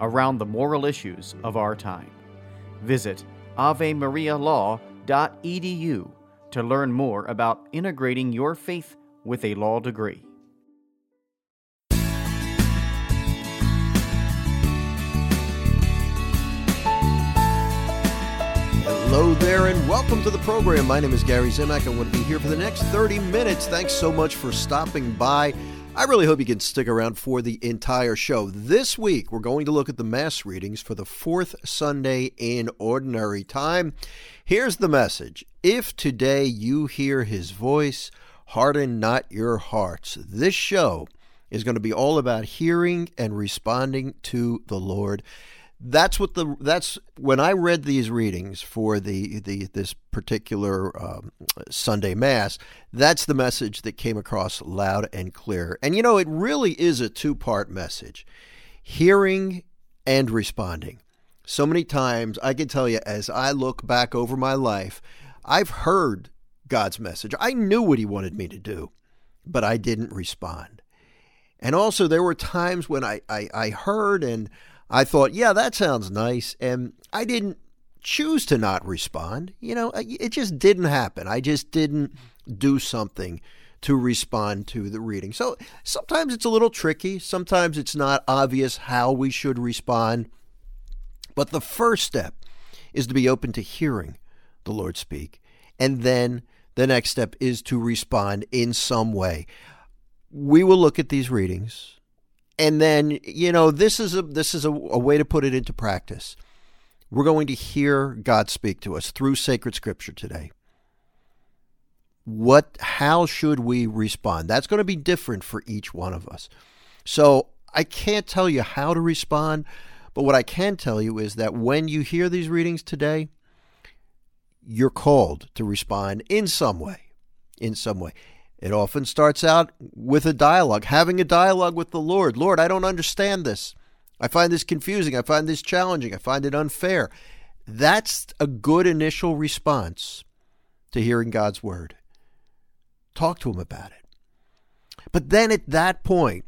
around the moral issues of our time. Visit avemarialaw.edu to learn more about integrating your faith with a law degree. Hello there, and welcome to the program. My name is Gary Zimak. I'm going to be here for the next 30 minutes. Thanks so much for stopping by. I really hope you can stick around for the entire show. This week, we're going to look at the Mass readings for the fourth Sunday in Ordinary Time. Here's the message If today you hear his voice, harden not your hearts. This show is going to be all about hearing and responding to the Lord that's what the that's when I read these readings for the the this particular um, Sunday Mass. That's the message that came across loud and clear. And you know, it really is a two part message: hearing and responding. So many times, I can tell you, as I look back over my life, I've heard God's message. I knew what He wanted me to do, but I didn't respond. And also, there were times when I, I, I heard and I thought, yeah, that sounds nice. And I didn't choose to not respond. You know, it just didn't happen. I just didn't do something to respond to the reading. So sometimes it's a little tricky. Sometimes it's not obvious how we should respond. But the first step is to be open to hearing the Lord speak. And then the next step is to respond in some way. We will look at these readings and then you know this is a this is a, a, way to put it into practice. We're going to hear god speak to us through sacred scripture today. What how should we respond? That's going to be different for each one of us. So i can't tell you how to respond but what i can tell you is that when you hear these readings today you're called to respond in some way in some way it often starts out with a dialogue, having a dialogue with the Lord. Lord, I don't understand this. I find this confusing. I find this challenging. I find it unfair. That's a good initial response to hearing God's word. Talk to Him about it. But then at that point,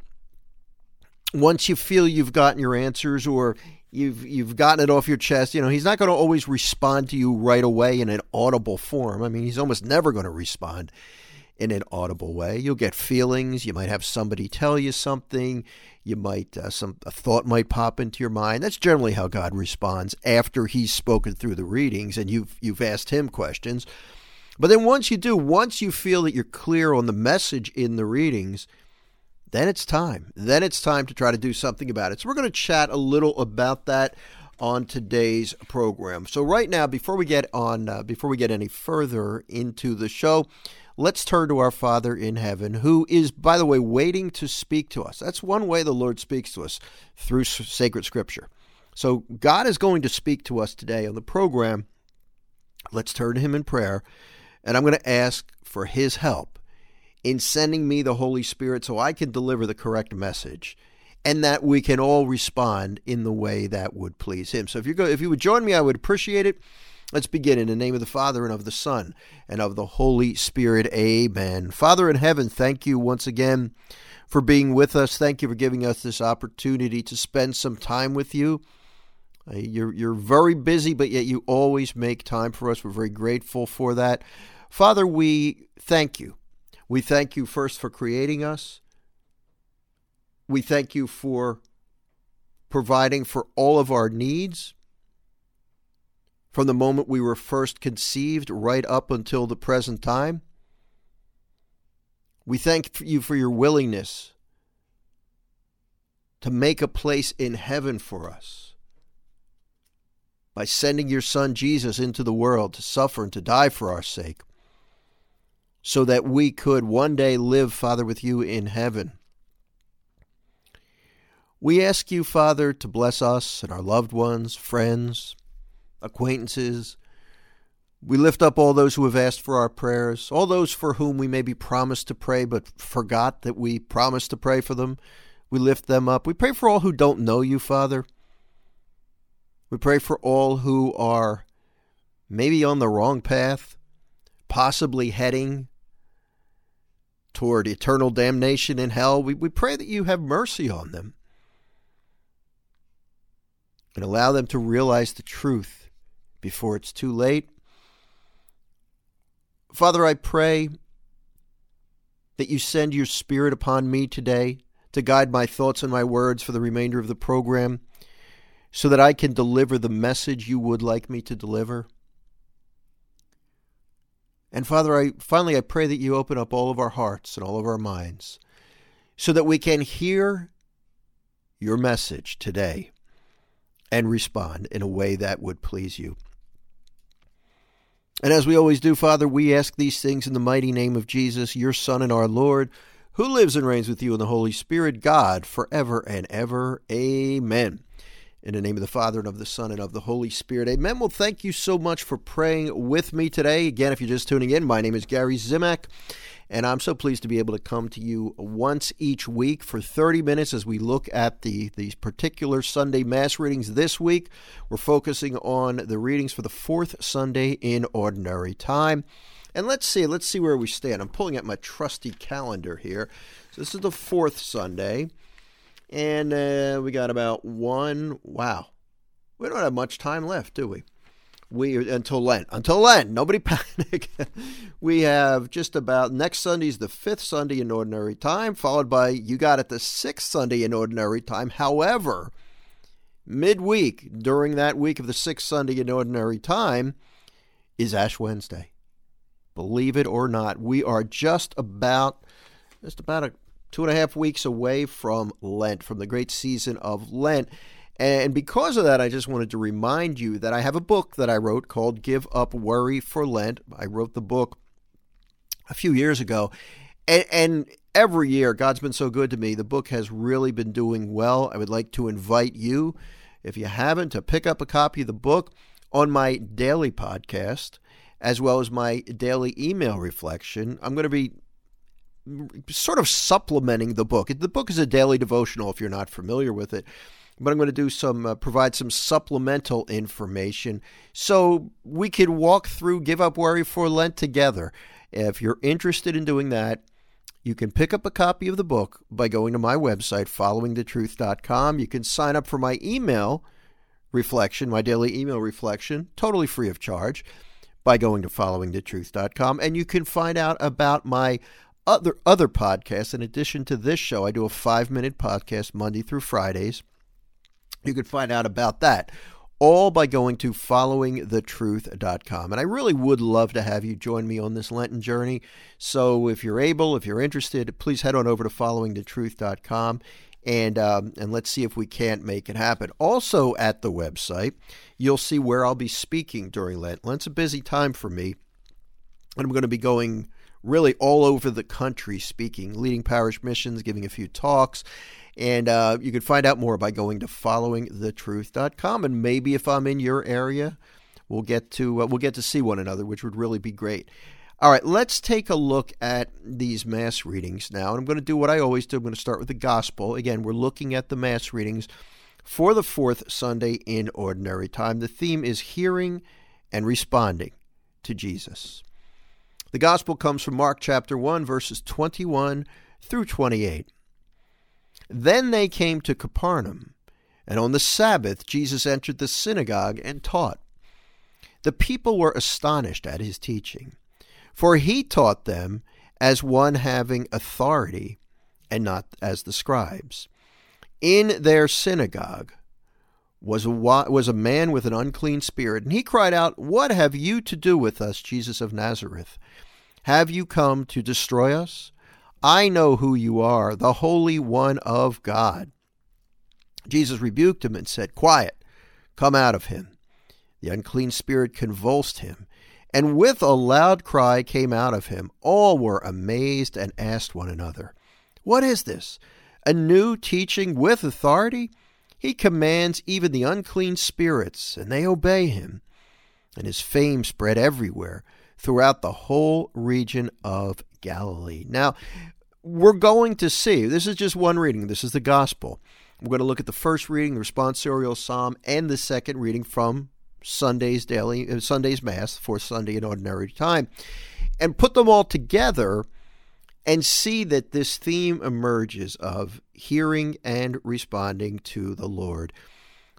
once you feel you've gotten your answers or you've you've gotten it off your chest, you know, he's not going to always respond to you right away in an audible form. I mean, he's almost never going to respond in an audible way. You'll get feelings. You might have somebody tell you something. You might uh, some a thought might pop into your mind. That's generally how God responds after He's spoken through the readings and you've you've asked Him questions. But then once you do, once you feel that you're clear on the message in the readings, then it's time. Then it's time to try to do something about it. So we're going to chat a little about that on today's program. So right now, before we get on, uh, before we get any further into the show, let's turn to our Father in heaven, who is, by the way, waiting to speak to us. That's one way the Lord speaks to us through sacred scripture. So God is going to speak to us today on the program. Let's turn to Him in prayer. And I'm going to ask for His help in sending me the Holy Spirit so I can deliver the correct message and that we can all respond in the way that would please Him. So if you go, if you would join me, I would appreciate it. Let's begin in the name of the Father and of the Son and of the Holy Spirit. Amen. Father in heaven, thank you once again for being with us. Thank you for giving us this opportunity to spend some time with you. Uh, you're, you're very busy, but yet you always make time for us. We're very grateful for that. Father, we thank you. We thank you first for creating us. We thank you for providing for all of our needs. From the moment we were first conceived right up until the present time. We thank you for your willingness to make a place in heaven for us by sending your Son Jesus into the world to suffer and to die for our sake, so that we could one day live, Father, with you in heaven. We ask you, Father, to bless us and our loved ones, friends, acquaintances. We lift up all those who have asked for our prayers, all those for whom we maybe promised to pray but forgot that we promised to pray for them. We lift them up. We pray for all who don't know you, Father. We pray for all who are maybe on the wrong path, possibly heading toward eternal damnation in hell. We, we pray that you have mercy on them and allow them to realize the truth before it's too late. Father, I pray that you send your Spirit upon me today to guide my thoughts and my words for the remainder of the program so that I can deliver the message you would like me to deliver. And Father, I finally I pray that you open up all of our hearts and all of our minds so that we can hear your message today and respond in a way that would please you. And as we always do, Father, we ask these things in the mighty name of Jesus, your Son and our Lord who lives and reigns with you in the Holy Spirit, God, forever and ever. Amen. In the name of the Father, and of the Son, and of the Holy Spirit. Amen. Well, thank you so much for praying with me today. Again, if you're just tuning in, my name is Gary Zimak, and I'm so pleased to be able to come to you once each week for 30 minutes as we look at the these particular Sunday Mass readings this week. We're focusing on the readings for the fourth Sunday in Ordinary Time. And let's see, let's see where we stand. I'm pulling out my trusty calendar here. So this is the fourth Sunday, and uh, we got about one. Wow, we don't have much time left, do we? We until Lent. Until Lent, nobody panic. we have just about next Sunday's the fifth Sunday in Ordinary Time, followed by you got it the sixth Sunday in Ordinary Time. However, midweek during that week of the sixth Sunday in Ordinary Time is Ash Wednesday. Believe it or not, we are just about just about a two and a half weeks away from Lent, from the great season of Lent. And because of that, I just wanted to remind you that I have a book that I wrote called Give Up Worry for Lent. I wrote the book a few years ago. And, and, every year, God's been so good to me. The book has really been doing well. I would like to invite you, if you haven't, to pick up a copy of the book on my daily podcast as well as my daily email reflection. I'm going to be sort of supplementing the book. The book is a daily devotional if you're not familiar with it. But I'm going to do some, uh, provide some supplemental information so we could walk through Give Up Worry for Lent together. If you're interested in doing that, you can pick up a copy of the book by going to my website, followingthetruth.com. You can sign up for my email reflection, my daily email reflection, totally free of charge by going to followingthetruth.com. And you can find out about my other other podcasts. In addition to this show, I do a five minute podcast Monday through Fridays. You can find out about that all by going to followingthetruth.com. And I really would love to have you join me on this Lenten journey. So if you're able, if you're interested, please head on over to followingthetruth.com and um, and let's see if we can't make it happen. Also at the website, you'll see where I'll be speaking during Lent. Lent's a busy time for me, and I'm going to be going really all over the country speaking, leading parish missions, giving a few talks. And uh, you can find out more by going to followingthetruth.com. And maybe if I'm in your area, we'll get to uh, we'll get to see one another, which would really be great. All right, let's take a look at these Mass readings now. And I'm going to do what I always do. I'm going to start with the Gospel. Again, we're looking at the Mass readings for the fourth Sunday in Ordinary Time. The theme is hearing and responding to Jesus. The Gospel comes from Mark chapter 1, verses 21 through 28. Then they came to Capernaum, and on the Sabbath Jesus entered the synagogue and taught. The people were astonished at his teaching for he taught them as one having authority, and not as the scribes. In their synagogue was a was a man with an unclean spirit, and he cried out, "What have you to do with us, Jesus of Nazareth? Have you come to destroy us? I know who you are, the Holy One of God." Jesus rebuked him and said, "Quiet, come out of him." The unclean spirit convulsed him, and with a loud cry came out of him. All were amazed and asked one another, What is this? A new teaching with authority? He commands even the unclean spirits, and they obey him. And his fame spread everywhere throughout the whole region of Galilee. Now, we're going to see, this is just one reading, this is the gospel. We're going to look at the first reading, the responsorial psalm, and the second reading from Sunday's daily uh, Sunday's mass, for Sunday in ordinary time, and put them all together and see that this theme emerges of hearing and responding to the Lord.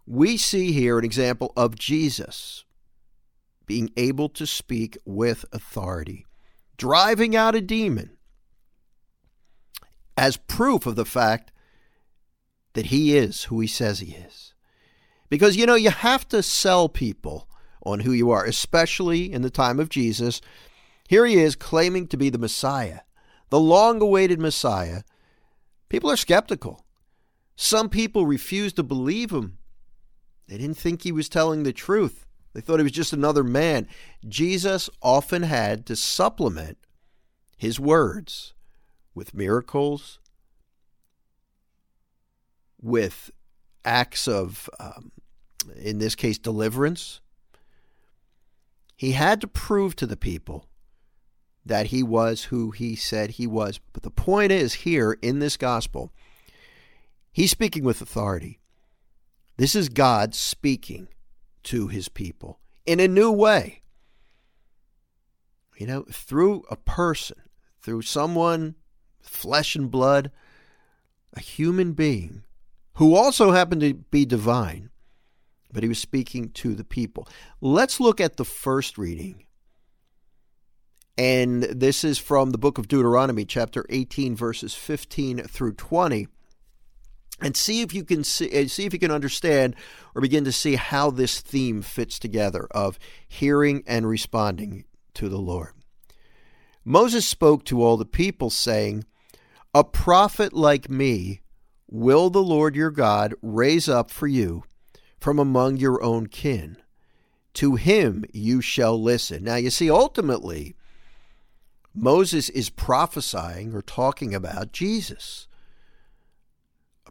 We see here an example of Jesus being able to speak with authority, driving out a demon as proof of the fact that he is who he says he is. Because, you know, you have to sell people on who you are, especially in the time of Jesus. Here he is claiming to be the Messiah, the long awaited Messiah. People are skeptical. Some people refuse to believe him. They didn't think he was telling the truth. They thought he was just another man. Jesus often had to supplement his words with miracles, with acts of, um, in this case, deliverance. He had to prove to the people that he was who he said he was. But the point is, here in this gospel, he's speaking with authority. This is God speaking to his people in a new way. You know, through a person, through someone, flesh and blood, a human being who also happened to be divine, but he was speaking to the people. Let's look at the first reading. And this is from the book of Deuteronomy, chapter 18, verses 15 through 20. And see if you can see, see if you can understand or begin to see how this theme fits together of hearing and responding to the Lord. Moses spoke to all the people, saying, A prophet like me will the Lord your God raise up for you from among your own kin. To him you shall listen. Now, you see, ultimately, Moses is prophesying or talking about Jesus.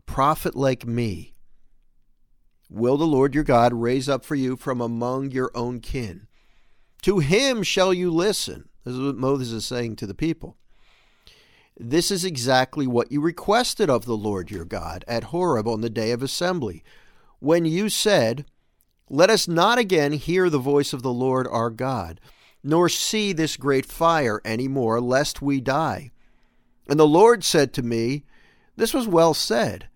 Prophet like me will the Lord your God raise up for you from among your own kin. To him shall you listen. This is what Moses is saying to the people. This is exactly what you requested of the Lord your God at Horeb on the day of assembly, when you said, Let us not again hear the voice of the Lord our God, nor see this great fire any more, lest we die. And the Lord said to me, This was well said.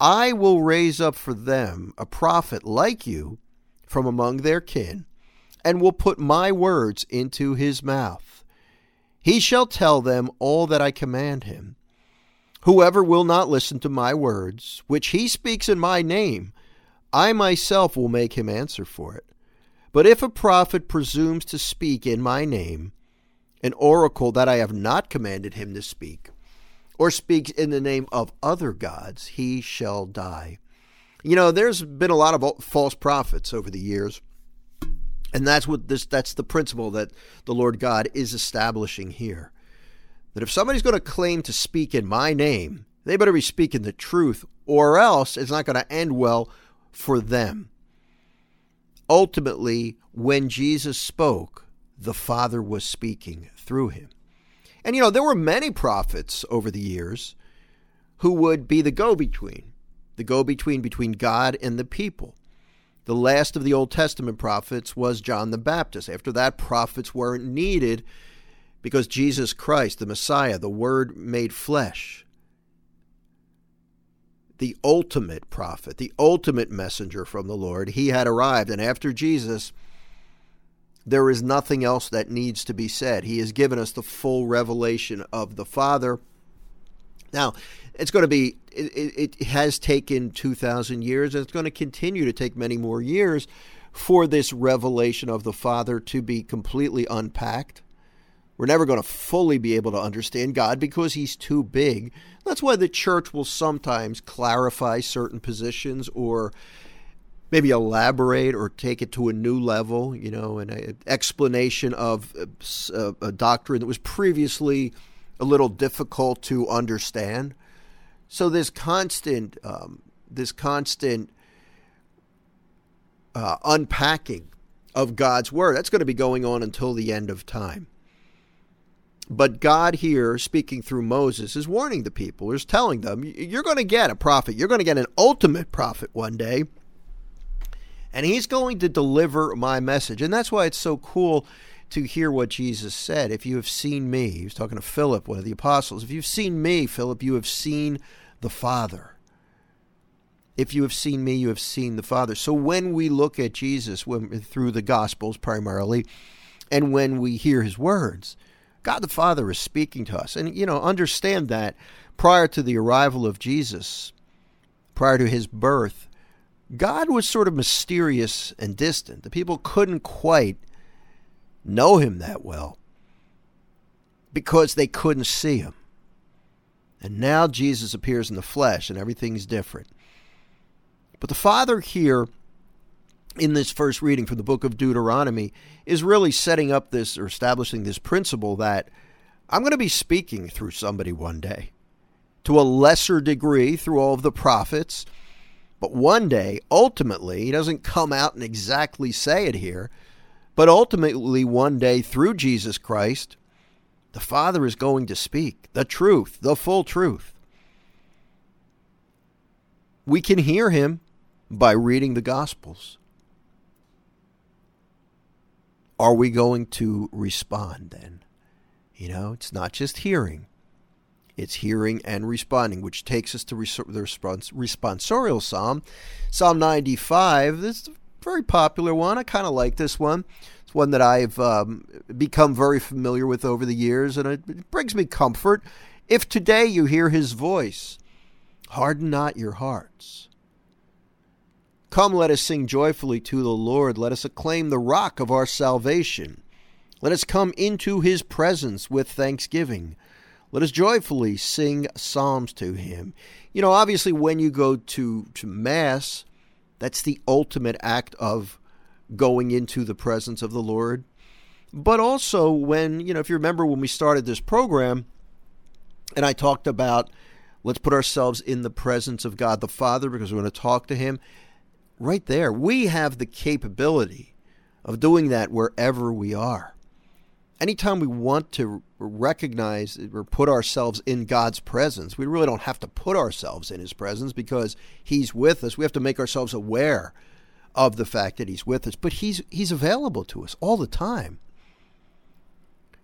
I will raise up for them a prophet like you from among their kin, and will put my words into his mouth. He shall tell them all that I command him. Whoever will not listen to my words, which he speaks in my name, I myself will make him answer for it. But if a prophet presumes to speak in my name, an oracle that I have not commanded him to speak, or speaks in the name of other gods, he shall die. You know, there's been a lot of false prophets over the years. And that's what this that's the principle that the Lord God is establishing here. That if somebody's going to claim to speak in my name, they better be speaking the truth, or else it's not going to end well for them. Ultimately, when Jesus spoke, the Father was speaking through him. And you know, there were many prophets over the years who would be the go between, the go between between God and the people. The last of the Old Testament prophets was John the Baptist. After that, prophets weren't needed because Jesus Christ, the Messiah, the Word made flesh, the ultimate prophet, the ultimate messenger from the Lord, he had arrived. And after Jesus, there is nothing else that needs to be said. He has given us the full revelation of the Father Now, it's going to be, it, it has taken 2,000 years, and it's going to continue to take many more years for this revelation of the Father to be completely unpacked. We're never going to fully be able to understand God because He's too big. That's why the church will sometimes clarify certain positions or maybe elaborate or take it to a new level, you know, an explanation of a, a doctrine that was previously a little difficult to understand. So this constant, um, this constant uh, unpacking of God's word that's going to be going on until the end of time. But God here, speaking through Moses, is warning the people, is telling them, you're going to get a prophet. You're going to get an ultimate prophet one day. And he's going to deliver my message. And that's why it's so cool to hear what Jesus said. If you have seen me, he was talking to Philip, one of the apostles. If you've seen me, Philip, you have seen the Father. If you have seen me, you have seen the Father. So when we look at Jesus when, through the Gospels primarily, and when we hear his words, God the Father is speaking to us. And, you know, understand that prior to the arrival of Jesus, prior to his birth, God was sort of mysterious and distant. The people couldn't quite know him that well because they couldn't see him. And now Jesus appears in the flesh and everything's different. But the Father here in this first reading from the book of Deuteronomy is really setting up this or establishing this principle that I'm going to be speaking through somebody one day to a lesser degree through all of the prophets. But one day, ultimately, he doesn't come out and exactly say it here, but ultimately, one day, through Jesus Christ, the Father is going to speak the truth, the full truth. We can hear him by reading the Gospels. Are we going to respond then? You know, it's not just hearing, it's hearing and responding, which takes us to the responsorial psalm. Psalm 95, this is a very popular one. I kind of like this one. It's one that I've um, become very familiar with over the years, and it brings me comfort. If today you hear his voice, harden not your hearts. Come, let us sing joyfully to the Lord. Let us acclaim the rock of our salvation. Let us come into his presence with thanksgiving. Let us joyfully sing psalms to him. You know, obviously, when you go to, to Mass, that's the ultimate act of going into the presence of the Lord. But also, when, you know, if you remember when we started this program, and I talked about let's put ourselves in the presence of God the Father because we're going to talk to him right there. We have the capability of doing that wherever we are. Anytime we want to recognize or put ourselves in God's presence, we really don't have to put ourselves in His presence because He's with us. We have to make ourselves aware of the fact that He's with us, but He's He's available to us all the time.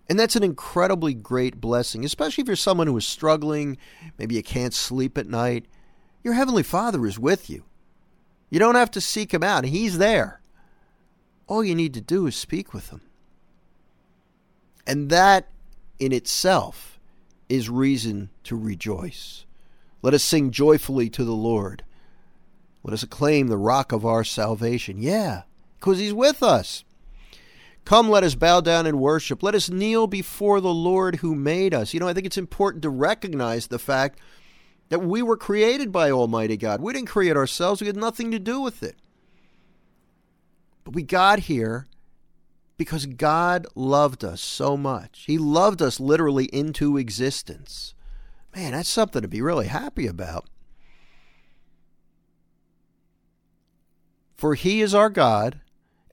And that's an incredibly great blessing, especially if you're someone who is struggling, maybe you can't sleep at night. Your Heavenly Father is with you. You don't have to seek him out, he's there. All you need to do is speak with him. And that in itself is reason to rejoice. Let us sing joyfully to the Lord. Let us acclaim the rock of our salvation. Yeah, because he's with us. Come, let us bow down and worship. Let us kneel before the Lord who made us. You know, I think it's important to recognize the fact that we were created by Almighty God. We didn't create ourselves, we had nothing to do with it. But we got here because God loved us so much. He loved us literally into existence. Man, that's something to be really happy about. For he is our God,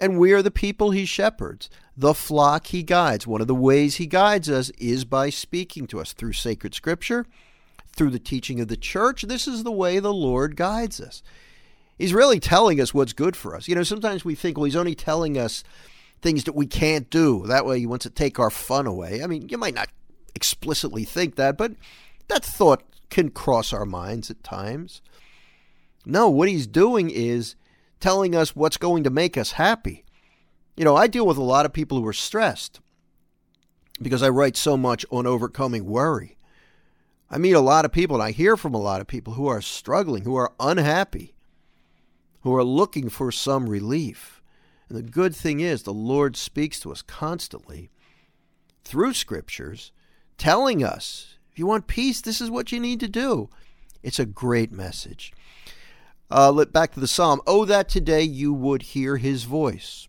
and we are the people he shepherds, the flock he guides. One of the ways he guides us is by speaking to us through sacred scripture through the teaching of the church. This is the way the Lord guides us. He's really telling us what's good for us. You know, sometimes we think, well, he's only telling us things that we can't do. That way he wants to take our fun away. I mean, you might not explicitly think that, but that thought can cross our minds at times. No, what he's doing is telling us what's going to make us happy. You know, I deal with a lot of people who are stressed because I write so much on overcoming worry. I meet a lot of people and I hear from a lot of people who are struggling, who are unhappy, who are looking for some relief. And the good thing is, the Lord speaks to us constantly through scriptures, telling us if you want peace, this is what you need to do. It's a great message. Uh, back to the psalm. Oh, that today you would hear his voice.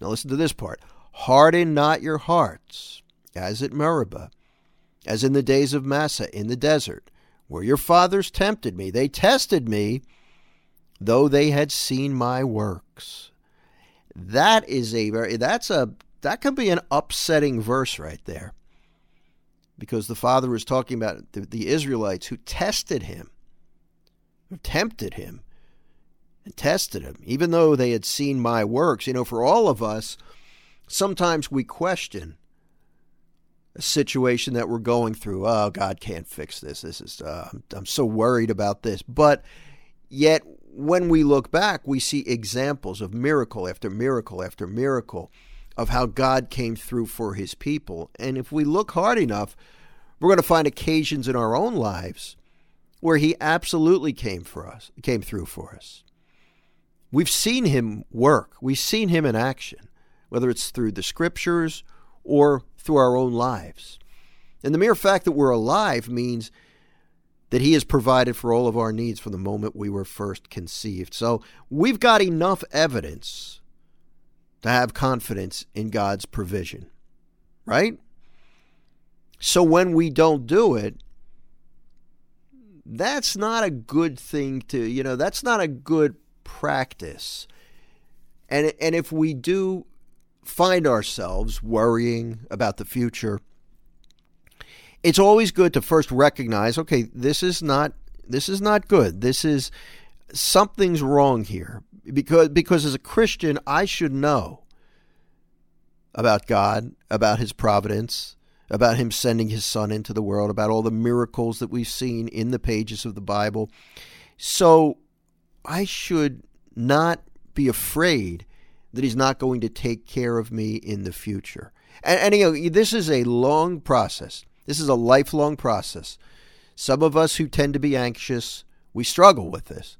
Now listen to this part. Harden not your hearts, as at Meribah as in the days of Massah in the desert, where your fathers tempted me. They tested me, though they had seen my works. That is a very that's a that could be an upsetting verse right there. Because the father was talking about the, the Israelites who tested him, who tempted him, and tested him, even though they had seen my works. You know, for all of us, sometimes we question a situation that we're going through. Oh, God can't fix this. This is uh, I'm so worried about this. But yet, when we look back, we see examples of miracle after miracle after miracle of how God came through for His people. And if we look hard enough, we're going to find occasions in our own lives where He absolutely came for us, came through for us. We've seen Him work. We've seen Him in action, whether it's through the Scriptures or through our own lives. And the mere fact that we're alive means that He has provided for all of our needs from the moment we were first conceived. So we've got enough evidence to have confidence in God's provision, right? So when we don't do it, that's not a good thing to, you know, that's not a good practice. And and if we do find ourselves worrying about the future, it's always good to first recognize, okay, this is not this is not good. This is something's wrong here. Because because as a Christian, I should know about God, about his providence, about him sending his son into the world, about all the miracles that we've seen in the pages of the Bible. So I should not be afraid that He's not going to take care of me in the future. And, and you know, this is a long process. This is a lifelong process. Some of us who tend to be anxious, we struggle with this.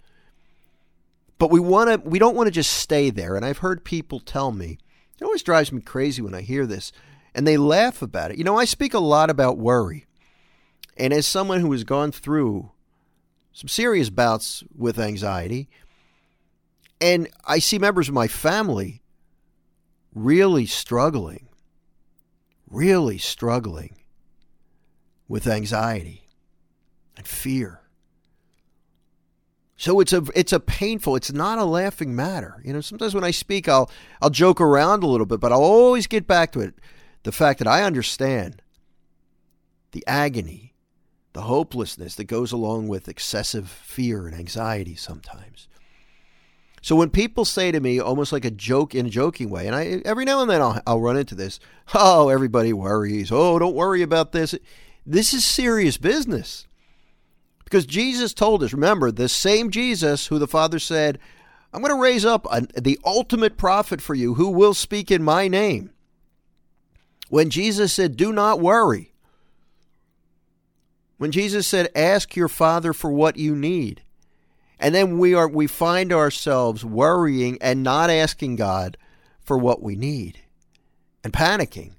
But we want to we don't want to just stay there. And I've heard people tell me, it always drives me crazy when I hear this, and they laugh about it. You know, I speak a lot about worry. And as someone who has gone through some serious bouts with anxiety, and I see members of my family really struggling, really struggling with anxiety and fear. So it's a it's a painful, it's not a laughing matter. You know, sometimes when I speak I'll I'll joke around a little bit, but I'll always get back to it. The fact that I understand the agony, the hopelessness that goes along with excessive fear and anxiety sometimes. So when people say to me, almost like a joke in a joking way, and I every now and then I'll, I'll run into this. Oh, everybody worries. Oh, don't worry about this. This is serious business. Because Jesus told us, remember, the same Jesus who the Father said, I'm going to raise up a, the ultimate prophet for you who will speak in my name. When Jesus said, Do not worry. When Jesus said, Ask your Father for what you need and then we are we find ourselves worrying and not asking God for what we need and panicking.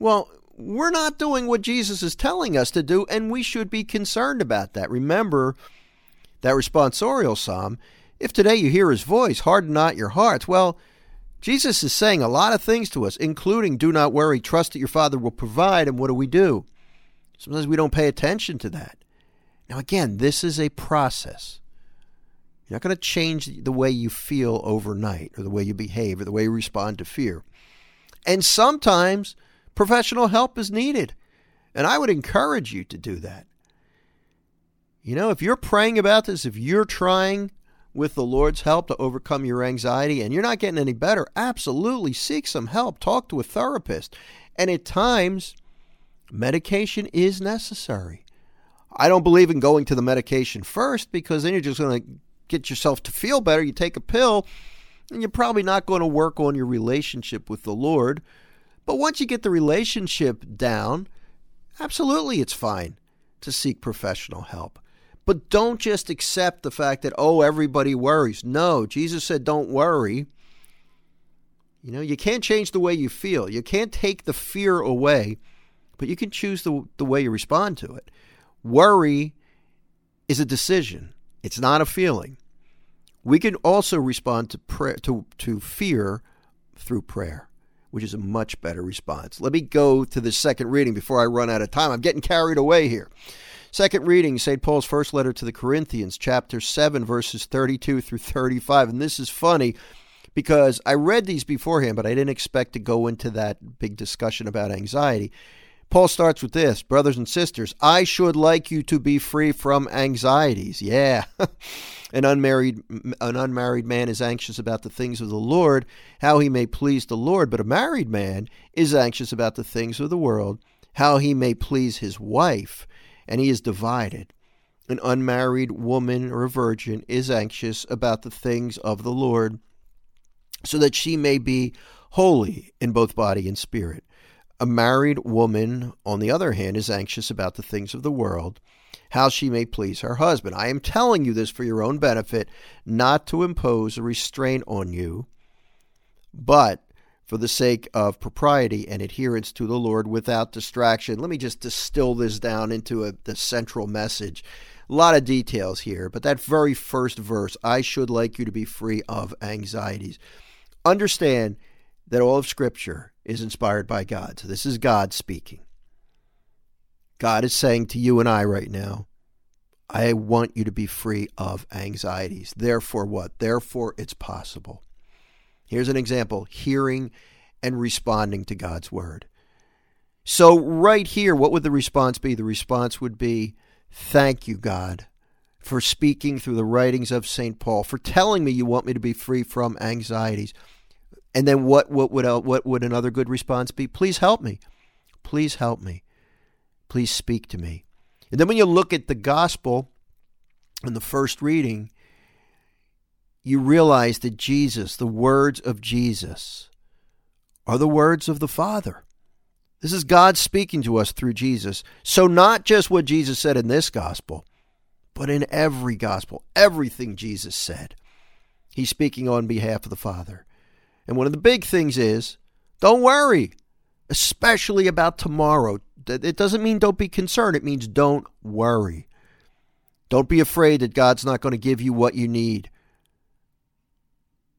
Well, we're not doing what Jesus is telling us to do, and we should be concerned about that. Remember that responsorial psalm. If today you hear his voice, harden not your hearts. Well, Jesus is saying a lot of things to us, including do not worry, trust that your Father will provide. And what do we do? Sometimes we don't pay attention to that. Now, again, this is a process. You're not going to change the way you feel overnight or the way you behave or the way you respond to fear. And sometimes professional help is needed. And I would encourage you to do that. You know, if you're praying about this, if you're trying with the Lord's help to overcome your anxiety and you're not getting any better, absolutely seek some help. Talk to a therapist. And at times, medication is necessary. I don't believe in going to the medication first because then you're just going to get yourself to feel better, you take a pill, and you're probably not going to work on your relationship with the Lord. But once you get the relationship down, absolutely it's fine to seek professional help. But don't just accept the fact that, oh, everybody worries. No, Jesus said, don't worry. You know, you can't change the way you feel. You can't take the fear away, but you can choose the, the way you respond to it. Worry is a decision, it's not a feeling. We can also respond to prayer to, to fear through prayer, which is a much better response. Let me go to the second reading before I run out of time. I'm getting carried away here. Second reading, St. Paul's first letter to the Corinthians, chapter 7, verses 32 through 35. And this is funny because I read these beforehand, but I didn't expect to go into that big discussion about anxiety. Paul starts with this Brothers and sisters, I should like you to be free from anxieties. Yeah. an unmarried an unmarried man is anxious about the things of the Lord, how he may please the Lord, but a married man is anxious about the things of the world, how he may please his wife and he is divided. An unmarried woman or a virgin is anxious about the things of the Lord, so that she may be holy in both body and spirit. A married woman, on the other hand, is anxious about the things of the world, how she may please her husband. I am telling you this for your own benefit, not to impose a restraint on you, but for the sake of propriety and adherence to the Lord without distraction. Let me just distill this down into a, the central message. A lot of details here, but that very first verse I should like you to be free of anxieties. Understand that all of Scripture is inspired by God. So this is God speaking. God is saying to you and I right now, I want you to be free of anxieties. Therefore, what? Therefore, it's possible. Here's an example hearing and responding to God's word. So, right here, what would the response be? The response would be, Thank you, God, for speaking through the writings of St. Paul, for telling me you want me to be free from anxieties. And then what, what, would, uh, what would another good response be? Please help me. Please help me. Please speak to me. And then when you look at the gospel in the first reading, you realize that Jesus, the words of Jesus, are the words of the Father. This is God speaking to us through Jesus. So, not just what Jesus said in this gospel, but in every gospel, everything Jesus said, he's speaking on behalf of the Father. And one of the big things is don't worry, especially about tomorrow. It doesn't mean don't be concerned, it means don't worry. Don't be afraid that God's not going to give you what you need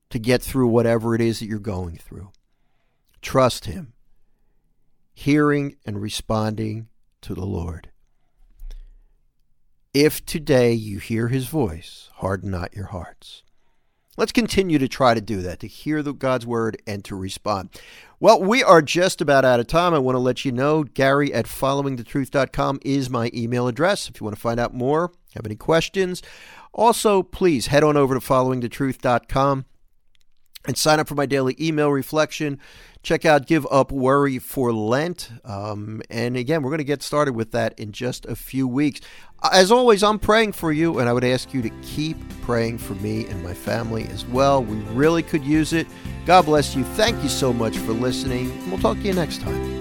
to get through whatever it is that you're going through. Trust Him, hearing and responding to the Lord. If today you hear His voice, harden not your hearts. Let's continue to try to do that, to hear the God's word and to respond. Well, we are just about out of time. I want to let you know Gary at followingthetruth.com is my email address. If you want to find out more, have any questions, also please head on over to followingthetruth.com and sign up for my daily email reflection. Check out Give Up Worry for Lent. Um, and again, we're going to get started with that in just a few weeks. As always, I'm praying for you, and I would ask you to keep praying for me and my family as well. We really could use it. God bless you. Thank you so much for listening, and we'll talk to you next time.